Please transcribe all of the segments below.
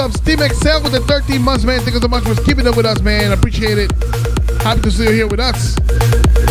resub. Steam XL with the 13 months, man. Thank you so much for keeping up with us, man. I Appreciate it. Happy to see you here with us.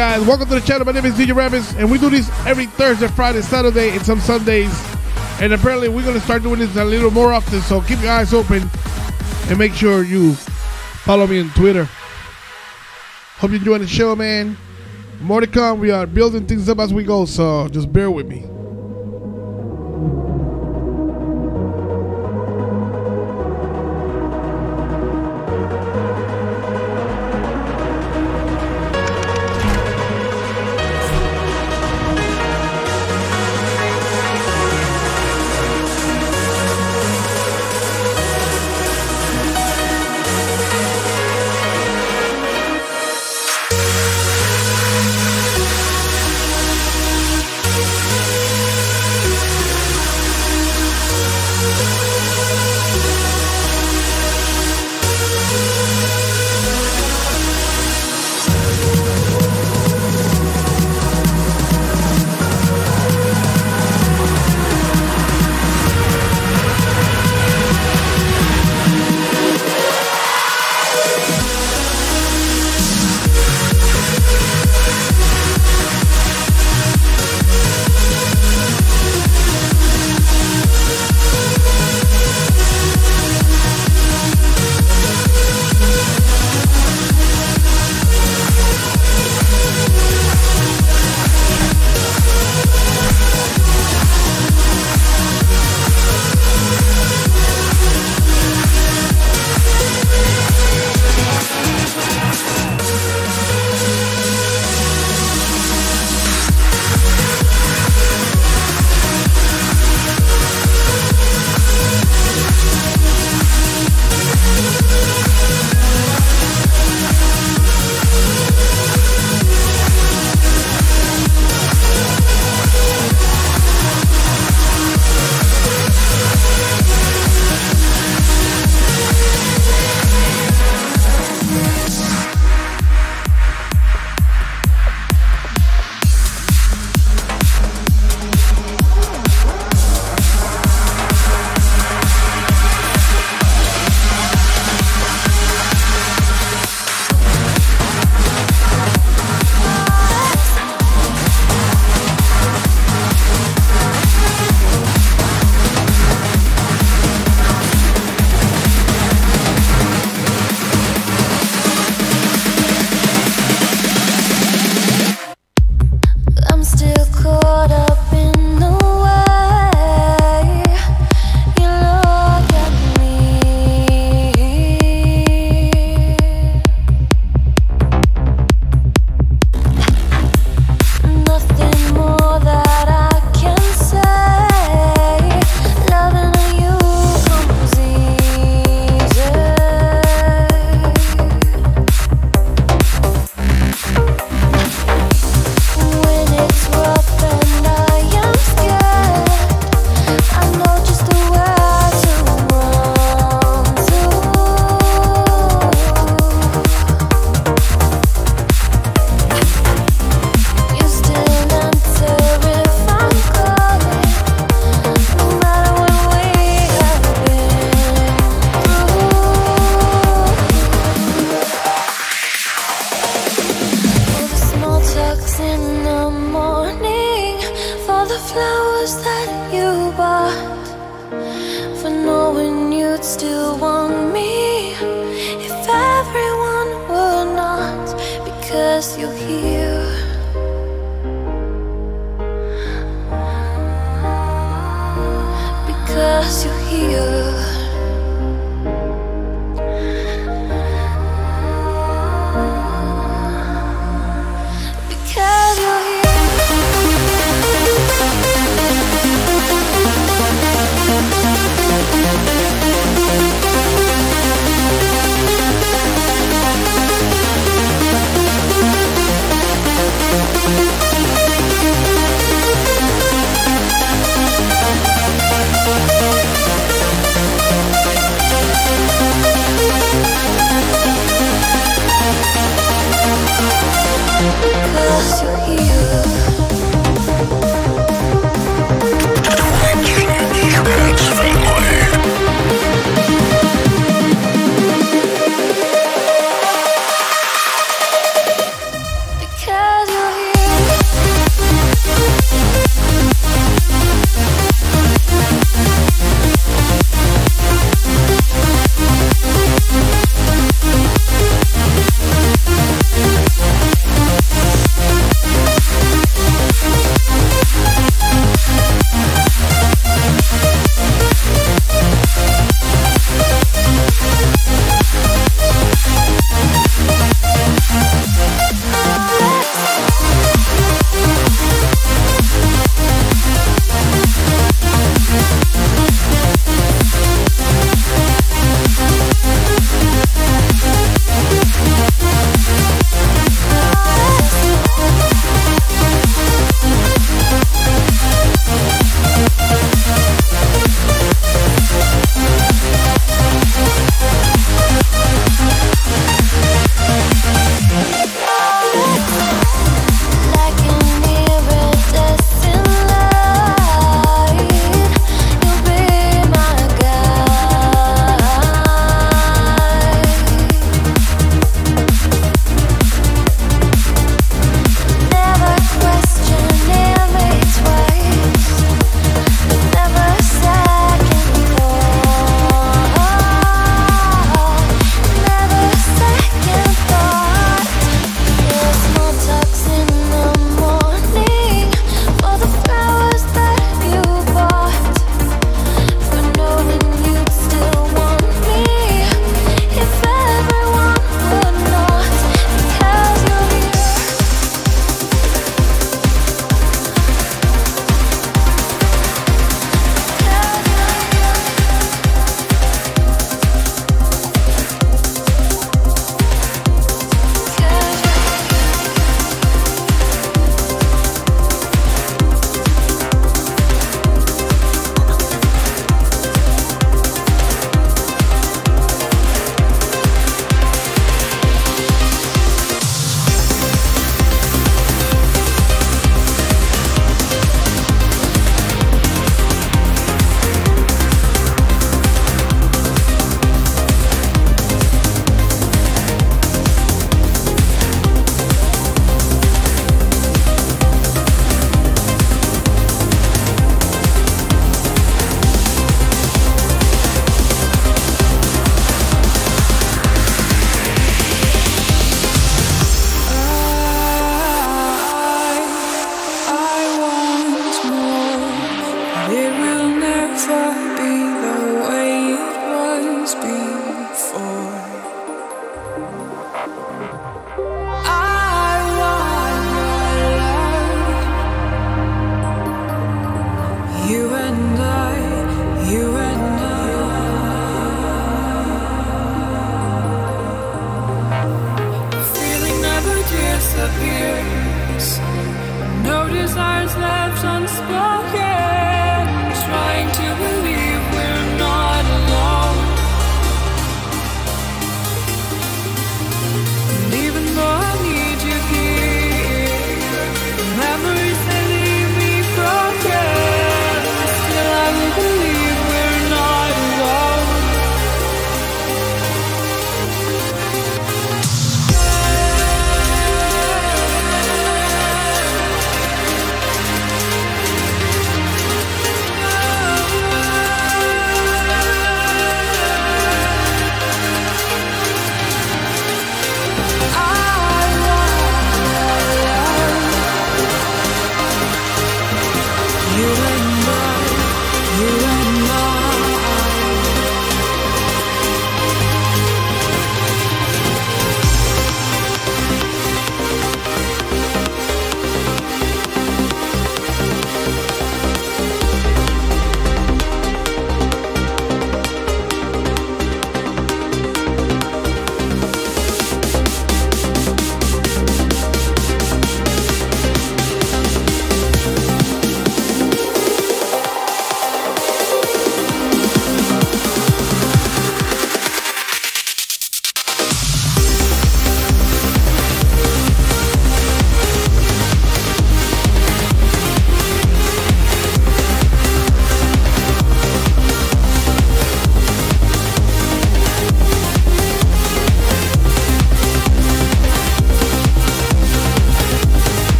Guys, welcome to the channel. My name is DJ Aramis, and we do this every Thursday, Friday, Saturday, and some Sundays. And apparently, we're going to start doing this a little more often, so keep your eyes open and make sure you follow me on Twitter. Hope you're enjoying the show, man. More to come. We are building things up as we go, so just bear with me.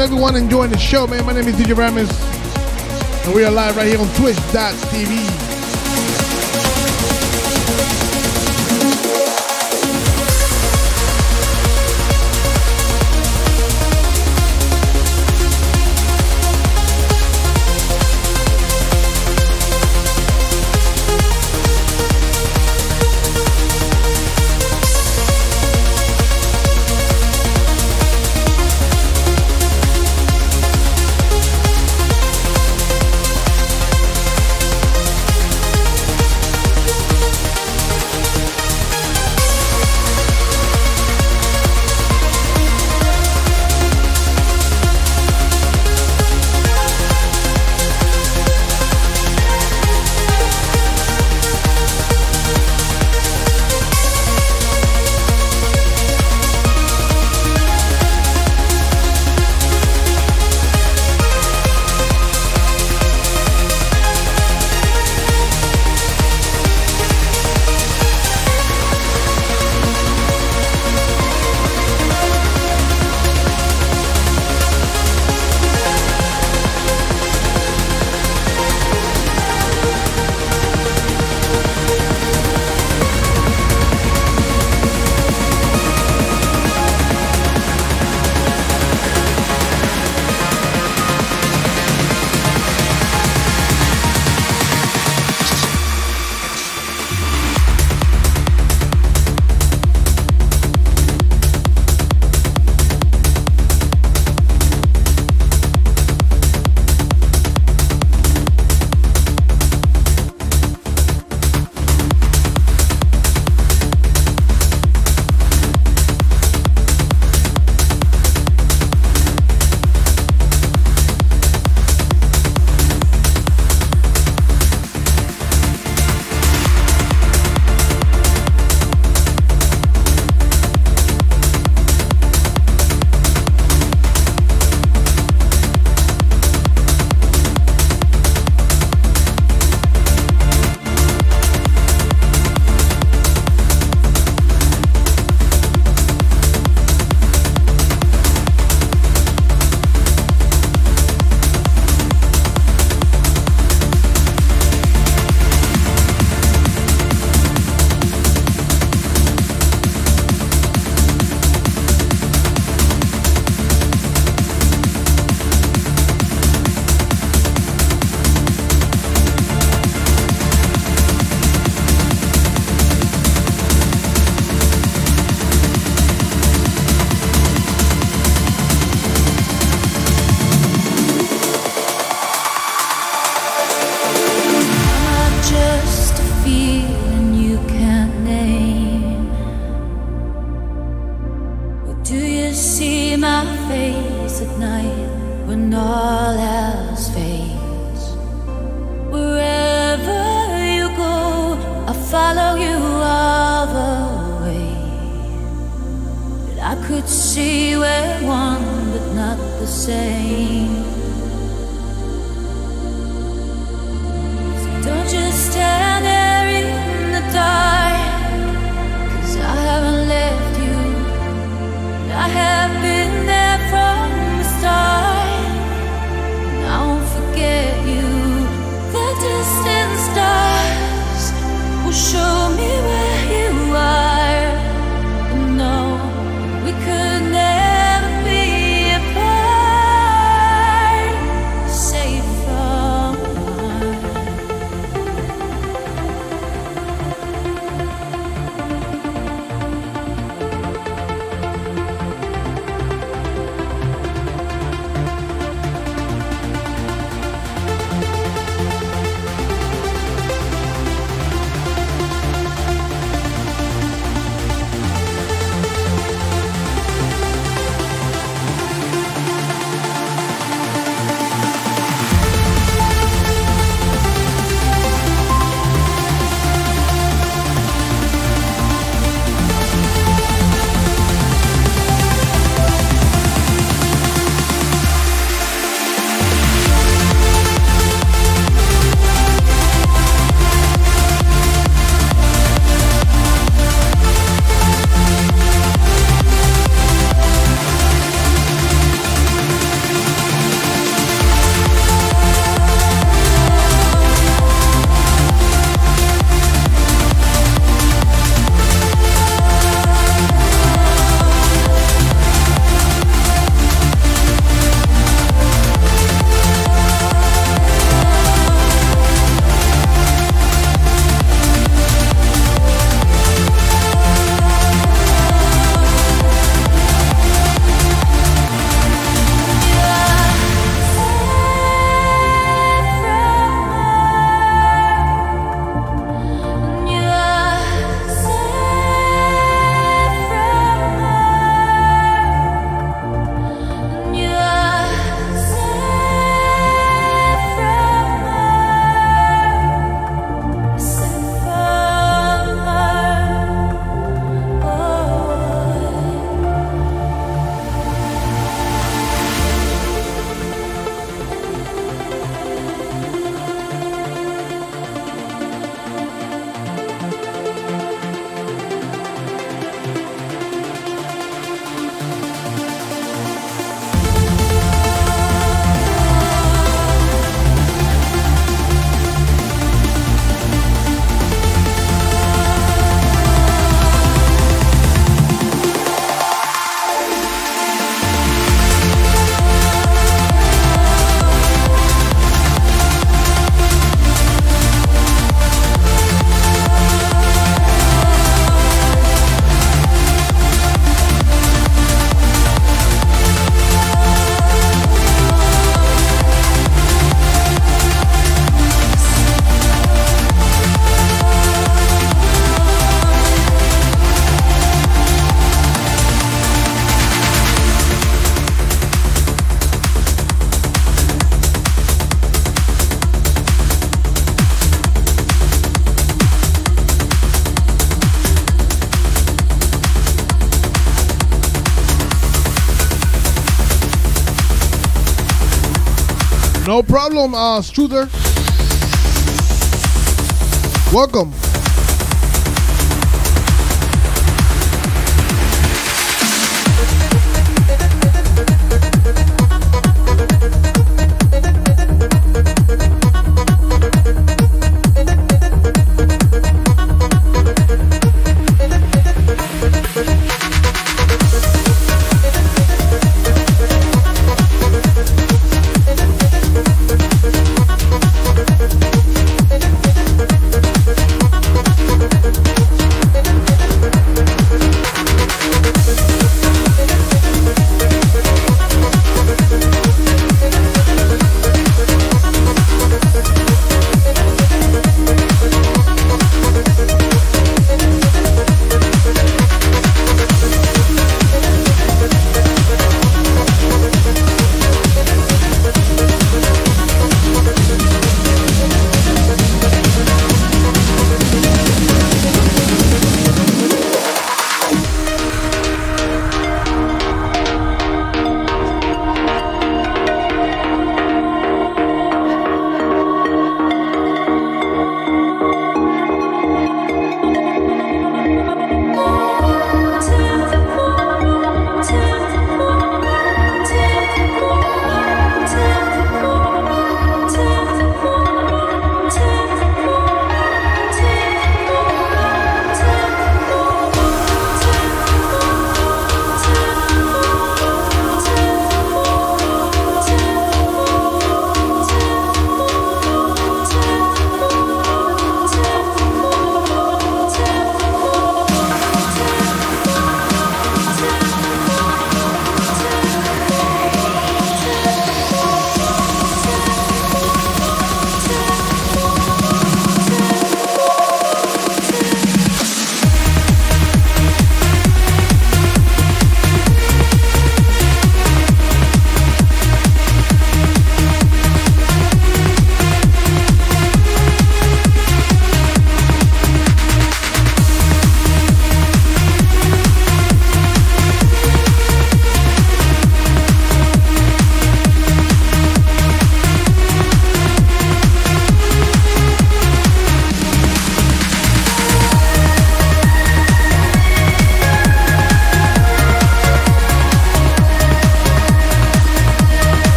On, everyone? Everyone enjoying the show, man. My name is DJ Aramis, and we are live right here on Twitch.tv. problem, uh, Struther. Welcome.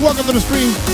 Welcome to the stream.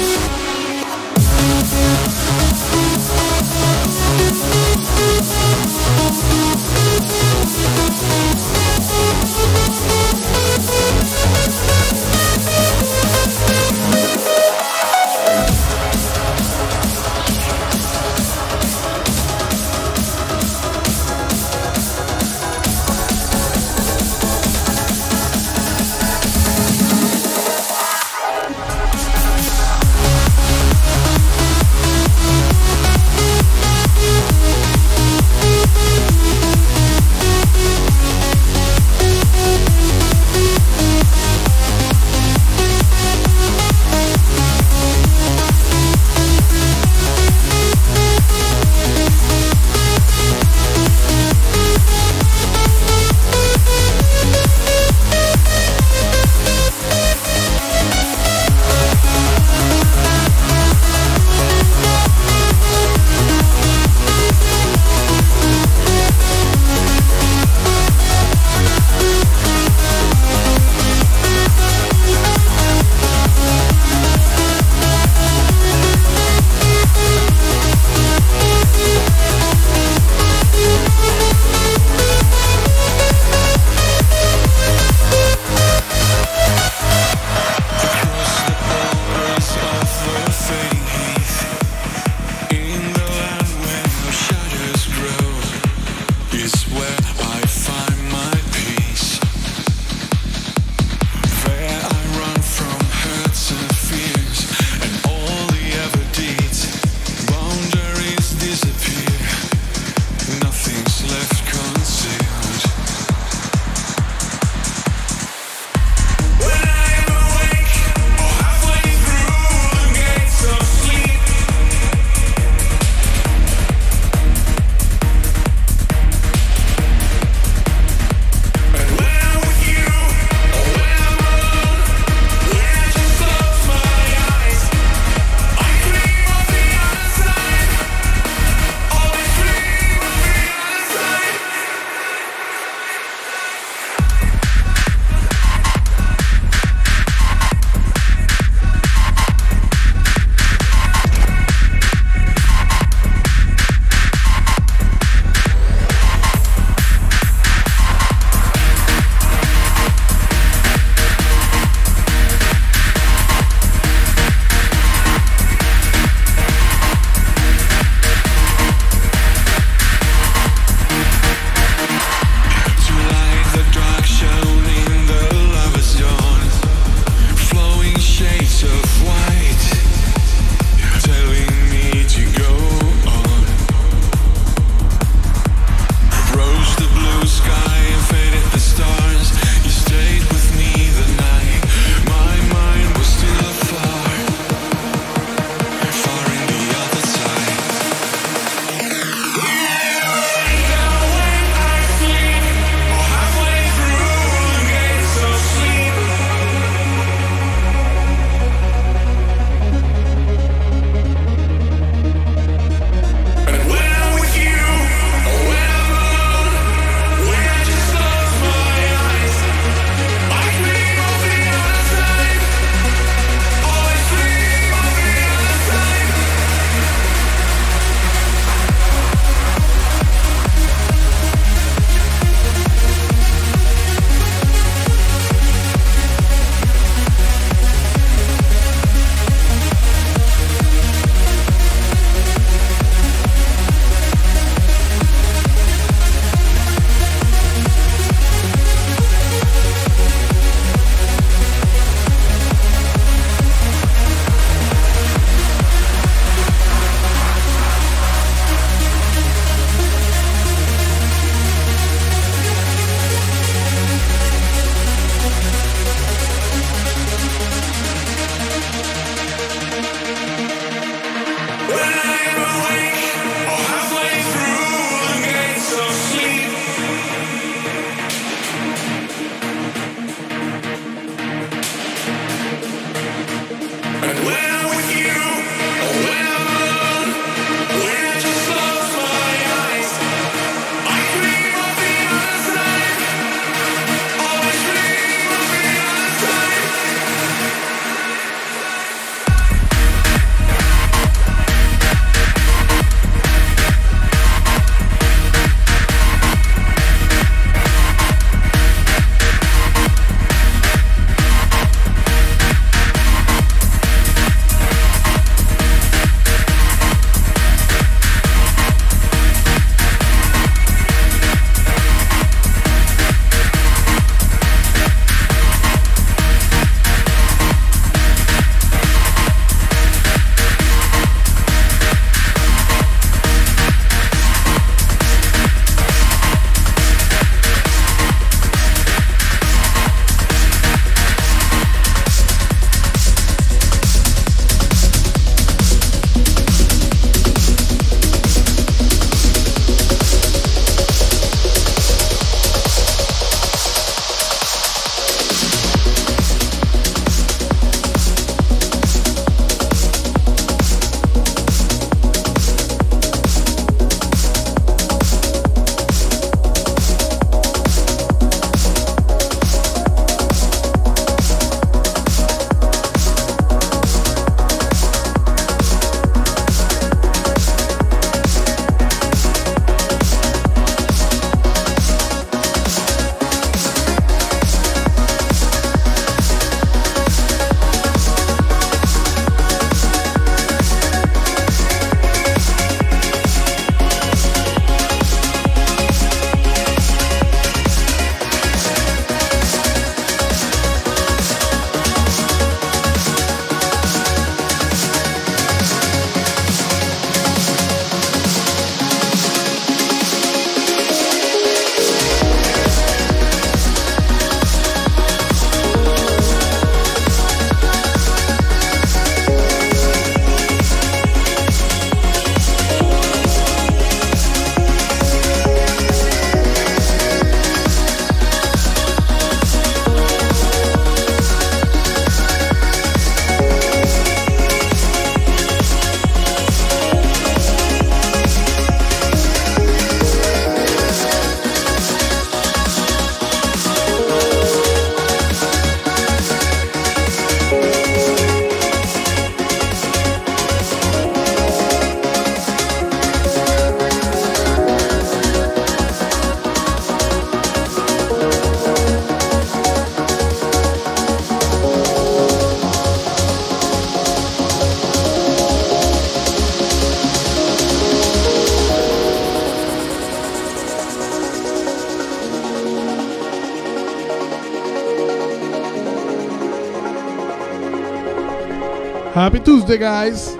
Happy Tuesday, guys.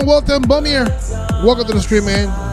Going on, Welcome to the stream, man.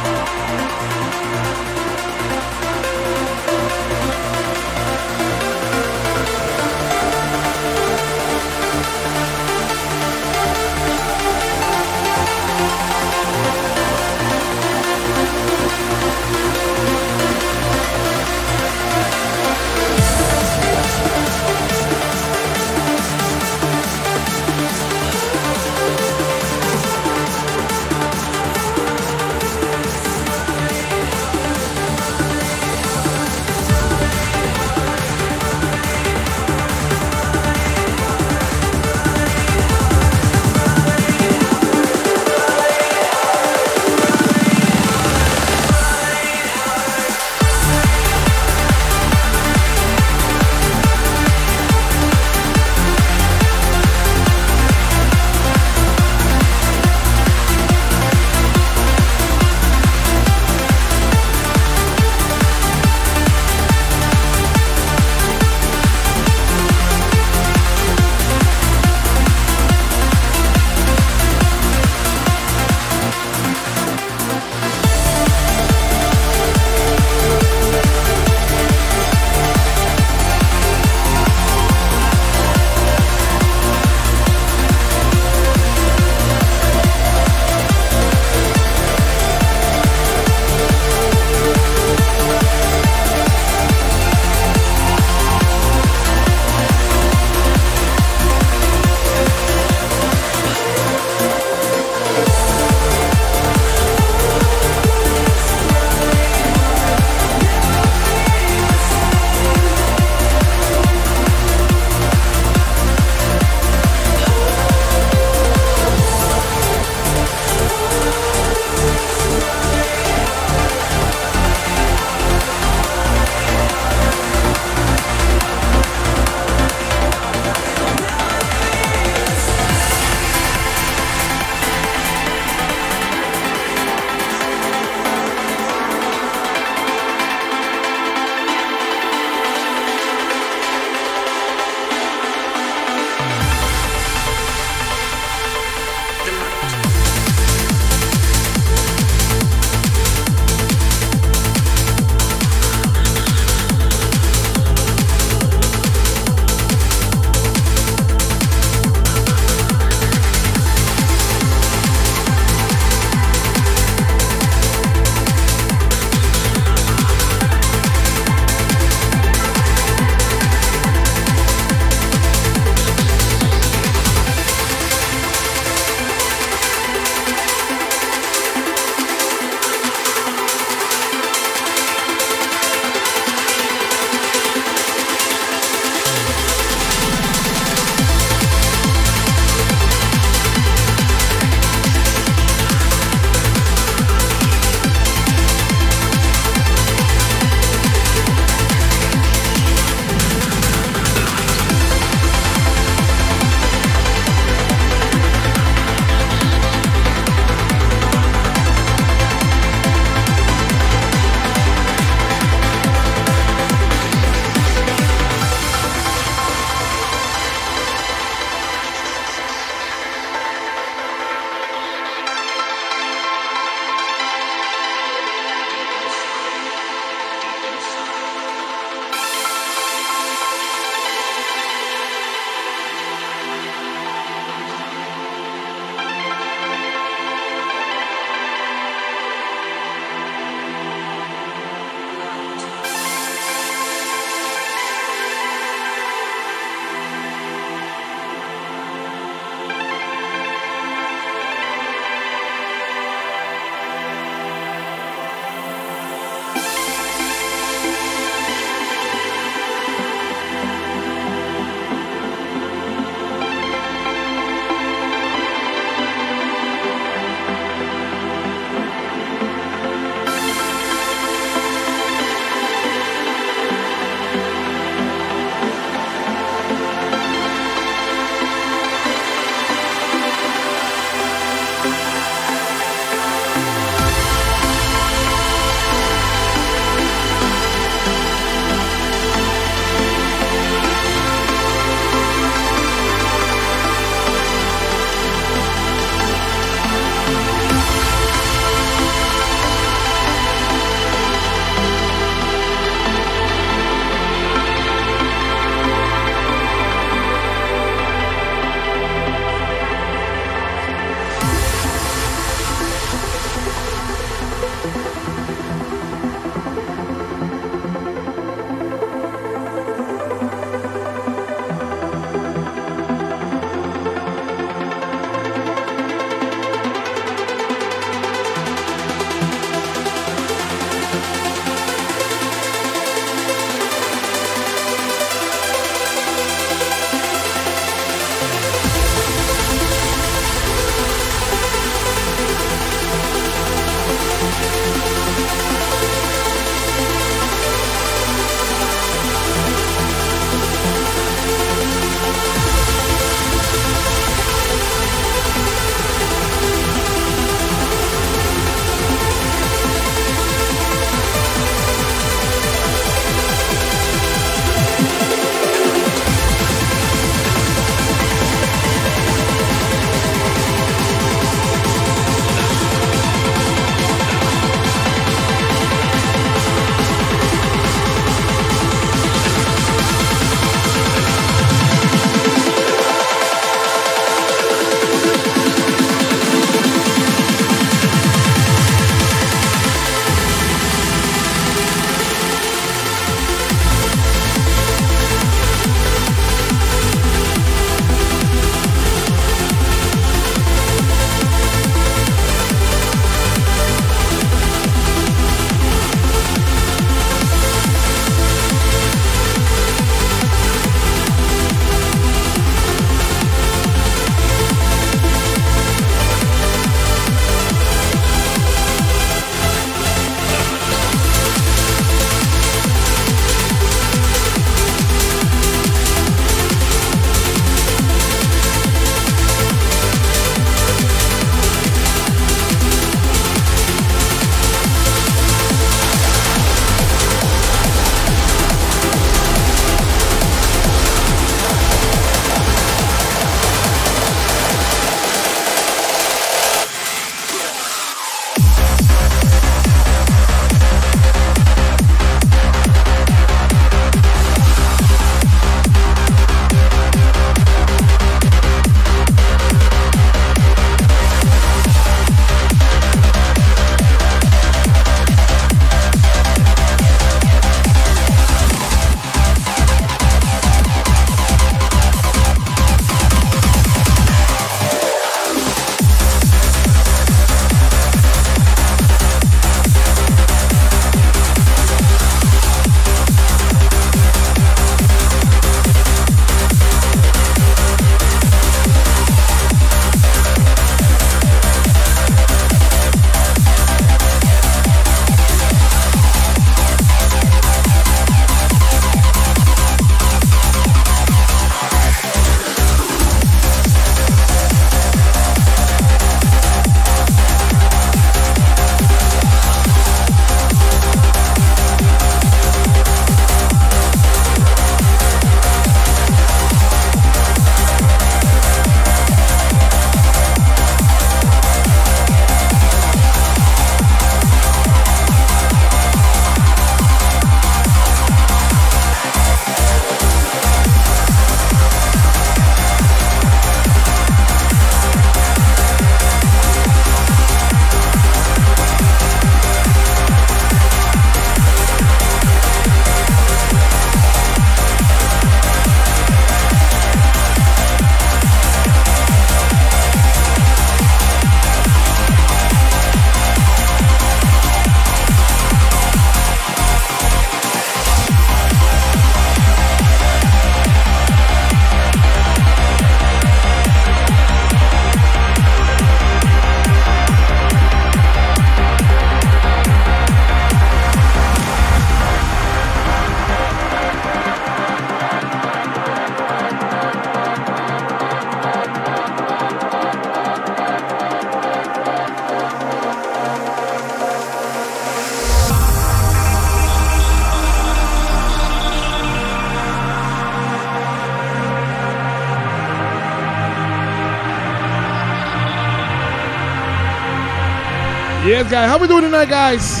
Guys. How we doing tonight, guys?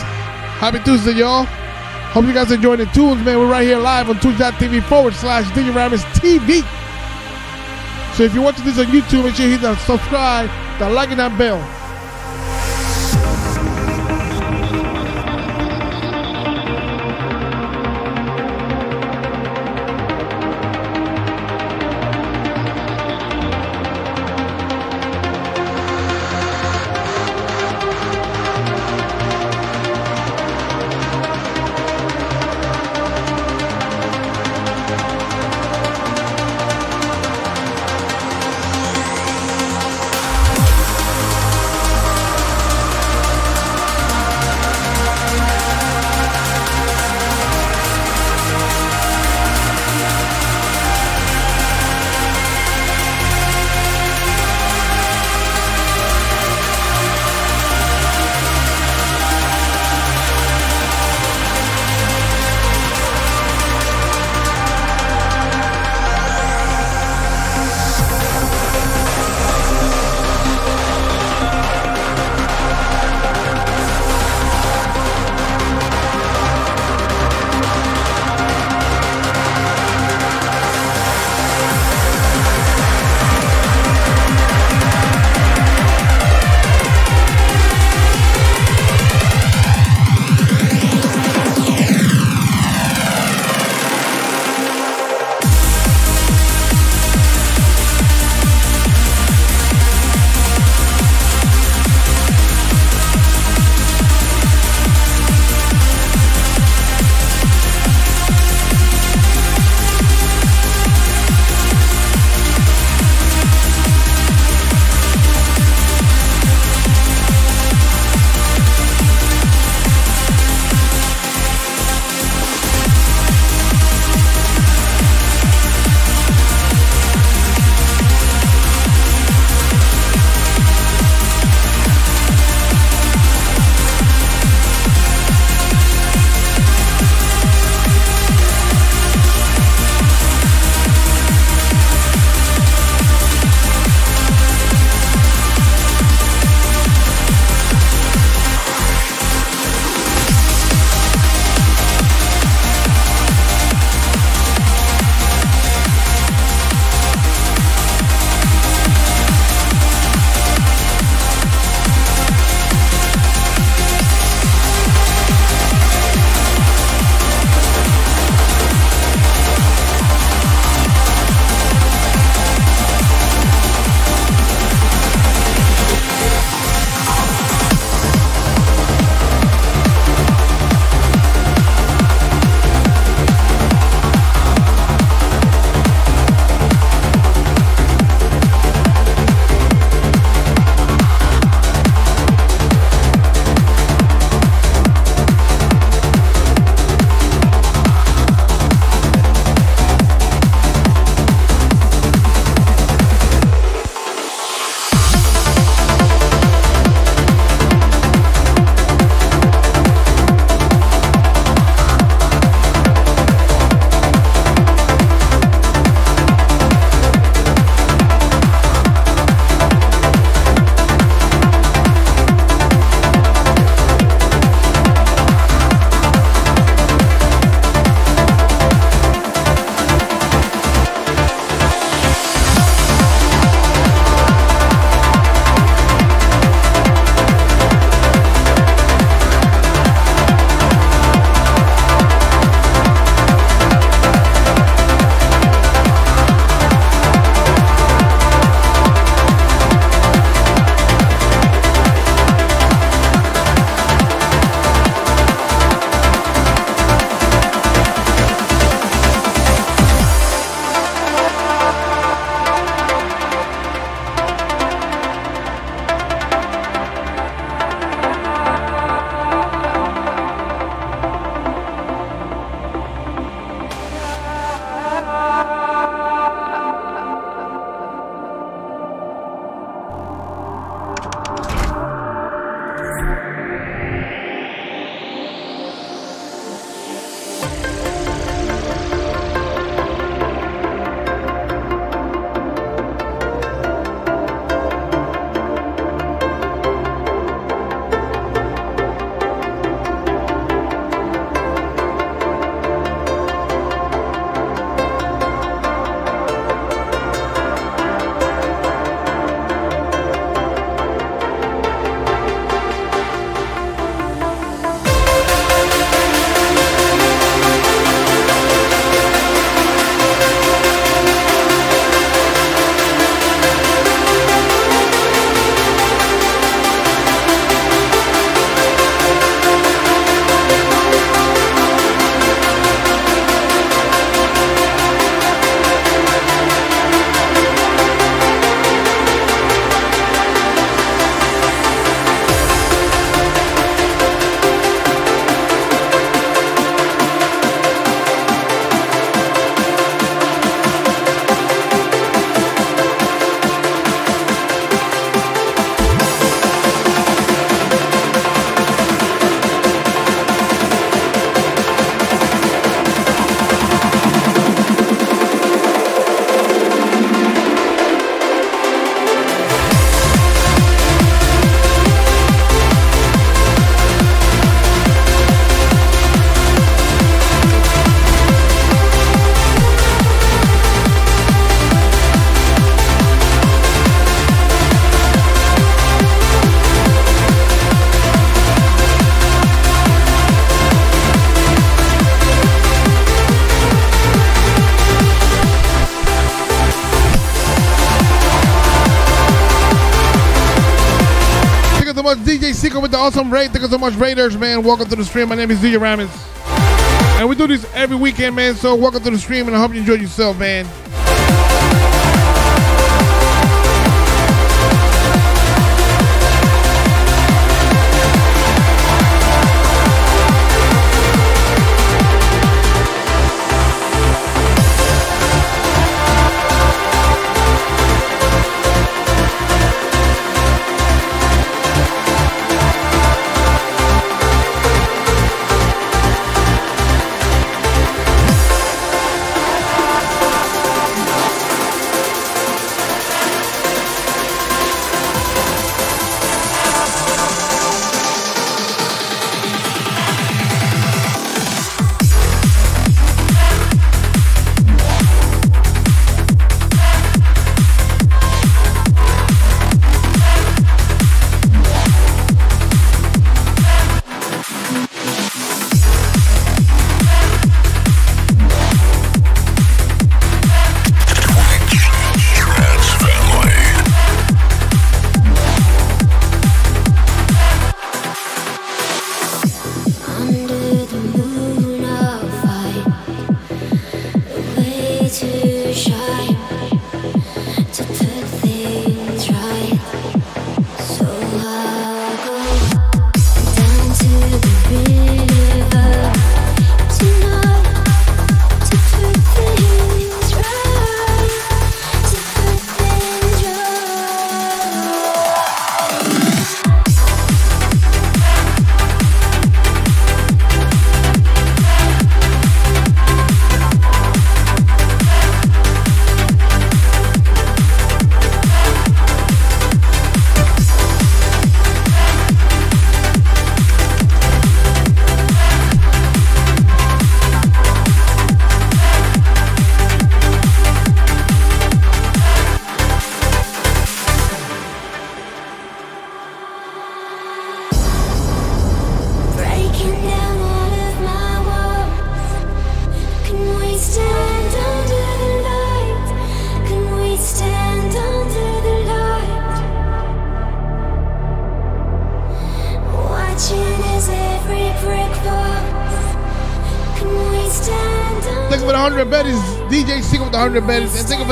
Happy Tuesday, y'all. Hope you guys enjoying the tunes, man. We're right here live on twitch.tv forward slash Aramis TV. So if you're watching this on YouTube, make sure you hit that subscribe, that like, and that bell. Seeker with the awesome raid. Thank you so much, Raiders, man. Welcome to the stream. My name is DJ Aramis. And we do this every weekend, man. So welcome to the stream, and I hope you enjoy yourself, man.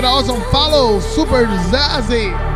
And think of it awesome follow, Super Zazzy.